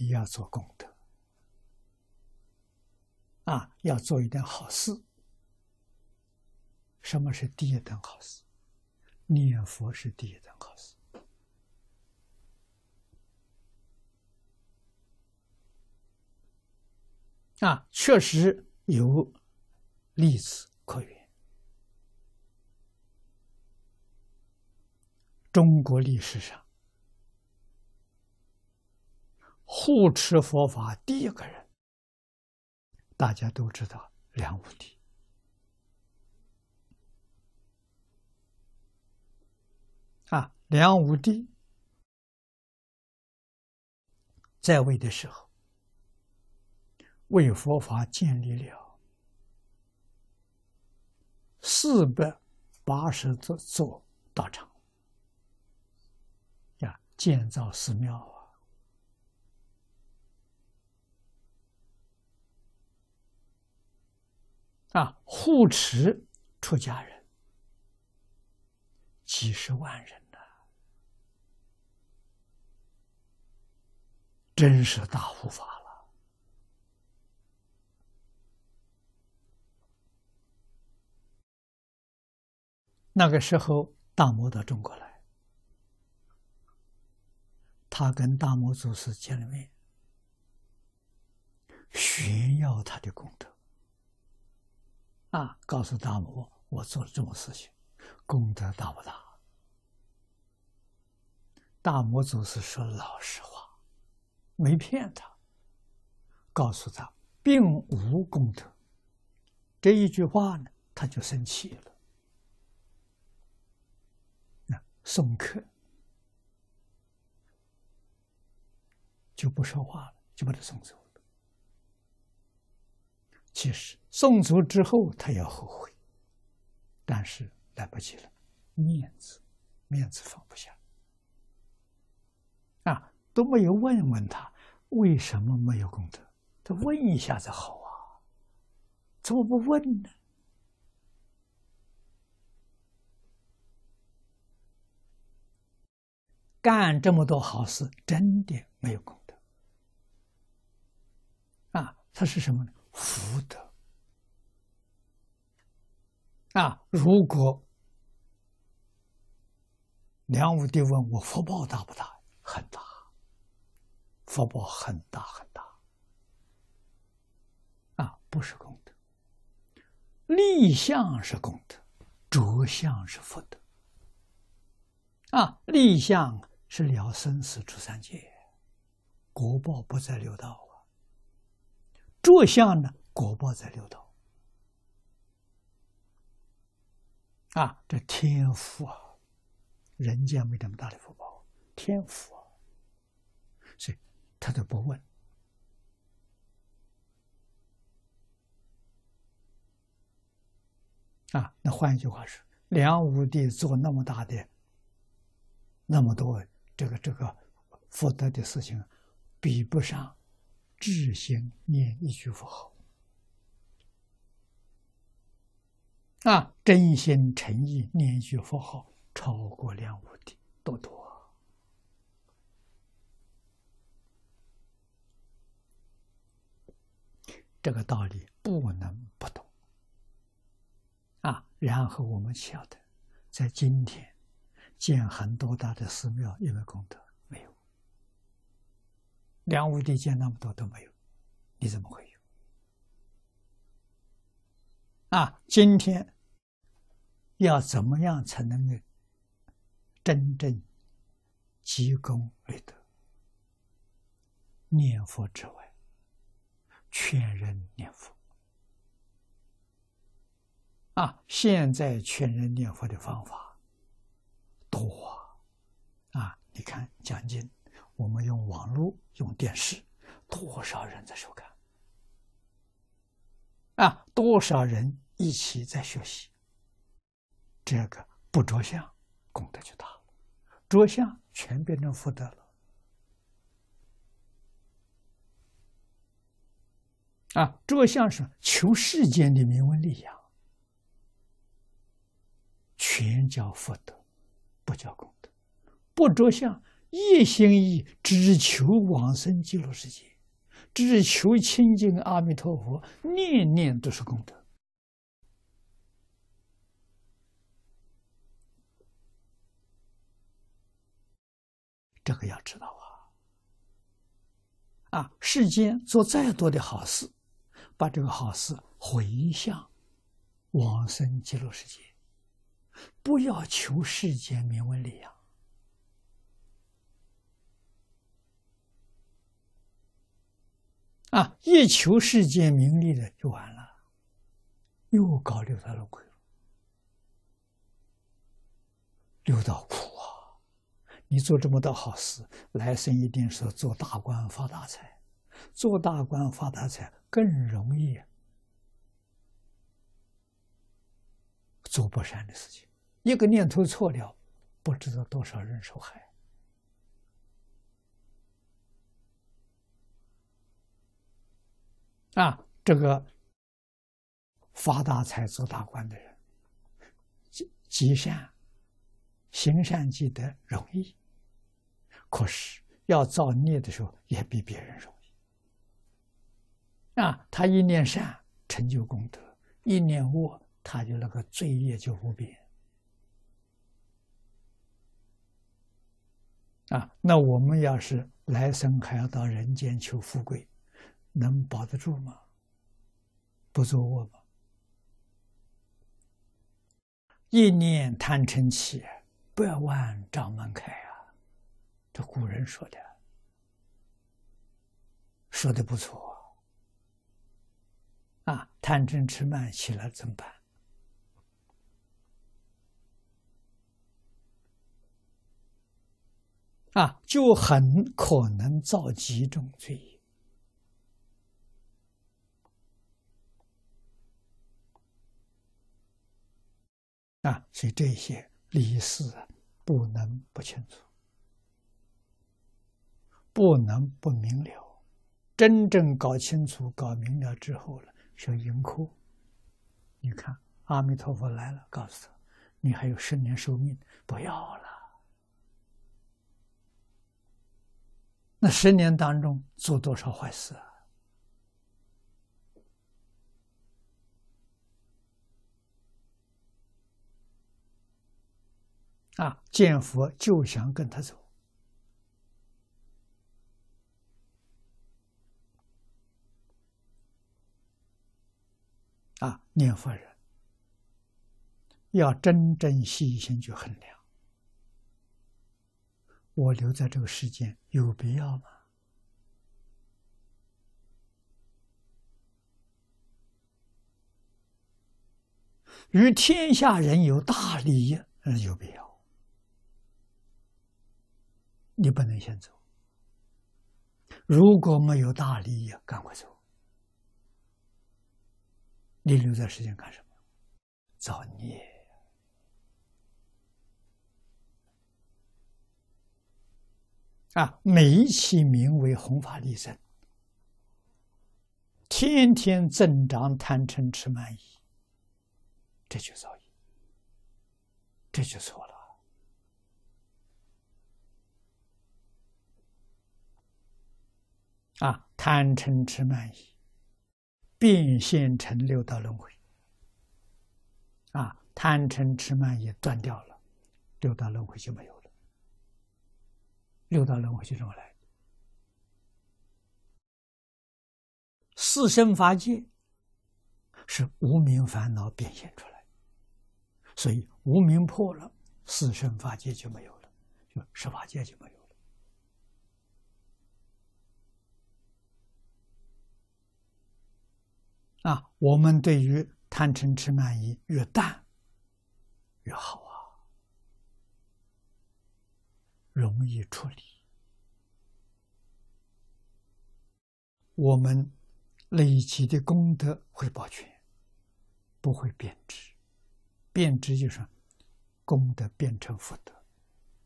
你要做功德啊，要做一点好事。什么是第一等好事？念佛是第一等好事啊，确实有例子可言。中国历史上护持佛法第一个人，大家都知道梁武帝。啊，梁武帝在位的时候，为佛法建立了四百八十座座道场，呀，建造寺庙啊，啊，护持出家人几十万人。真是大护法了。那个时候，大摩到中国来，他跟大摩祖师见了面，炫耀他的功德，啊，告诉大摩，我做了这么事情，功德大不大？大摩祖师说老实话。没骗他，告诉他并无功德。这一句话呢，他就生气了。那送客就不说话了，就把他送走了。其实送走之后，他要后悔，但是来不及了，面子，面子放不下。啊，都没有问问他。为什么没有功德？他问一下子好啊，怎么不问呢？干这么多好事，真的没有功德啊！他是什么呢？福德啊！如果梁武帝问我福报大不大？很大。福报很大很大，啊，不是功德。立相是功德，着相是福德。啊，立相是了生死出三界，国报不在六道。着相呢，国报在六道。啊，这天福啊，人间没这么大的福报，天福啊。所以他都不问啊！那换一句话说，梁武帝做那么大的、那么多这个这个福德的事情，比不上至心念一句佛号啊！真心诚意念一句佛号，超过梁武帝多多。这个道理不能不懂啊！然后我们晓得，在今天建很多大的寺庙，有没有功德？梁武帝建那么多都没有，你怎么会有？啊！今天要怎么样才能够真正积功累德？念佛之外。劝人念佛啊！现在劝人念佛的方法多啊！你看讲经，我们用网络、用电视，多少人在收看啊？多少人一起在学习？这个不着相，功德就大了；着相，全变成福德了。啊，着相是求世间的名闻利养，全叫福德，不叫功德；不着相，一心一只求往生极乐世界，只求亲近阿弥陀佛，念念都是功德。这个要知道啊！啊，世间做再多的好事，把这个好事回向往生极乐世界，不要求世间名闻利养。啊！一求世间名利的就完了，又搞六道轮回，六道苦啊！你做这么多好事，来生一定是做大官发大财，做大官发大财更容易做不善的事情，一个念头错了，不知道多少人受害。啊，这个发大财、做大官的人，积积善、行善积德容易，可是要造孽的时候也比别人容易。啊，他一念善成就功德，一念恶他就那个罪业就无边。啊，那我们要是来生还要到人间求富贵。能保得住吗？不作恶吗？一念贪嗔起，百万障门开啊！这古人说的，说的不错啊！贪嗔痴慢起来怎么办？啊，就很可能造几种罪啊，所以这些理事不能不清楚，不能不明了。真正搞清楚、搞明了之后了，像迎客。你看，阿弥陀佛来了，告诉他：“你还有十年寿命，不要了。”那十年当中做多少坏事啊？啊！见佛就想跟他走。啊，念佛人要真正细心去衡量，我留在这个世间有必要吗？与天下人有大利益，有必要。你不能先走。如果没有大利益，赶快走。你留在世间干什么？造孽啊！每一期名为弘法利生，天天增长贪嗔痴慢疑，这就造业，这就错了。啊，贪嗔痴慢疑，变现成六道轮回。啊，贪嗔痴慢疑断掉了，六道轮回就没有了。六道轮回就这么来。四生法界是无名烦恼变现出来，所以无名破了，四生法界就没有了，就十法界就没有。啊，我们对于贪嗔痴慢疑越淡越好啊，容易处理。我们累积的功德会保全，不会贬值。贬值就是功德变成福德，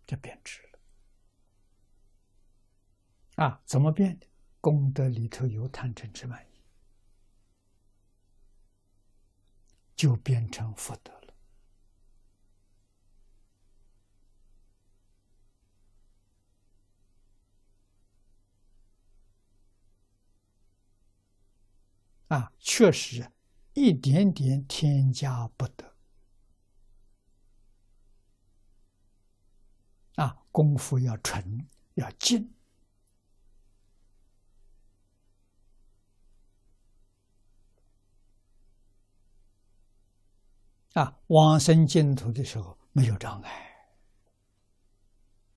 就贬值了。啊，怎么变的？功德里头有贪嗔痴慢疑。就变成福德了。啊，确实，一点点添加不得。啊，功夫要纯，要静。啊，往生净土的时候没有障碍。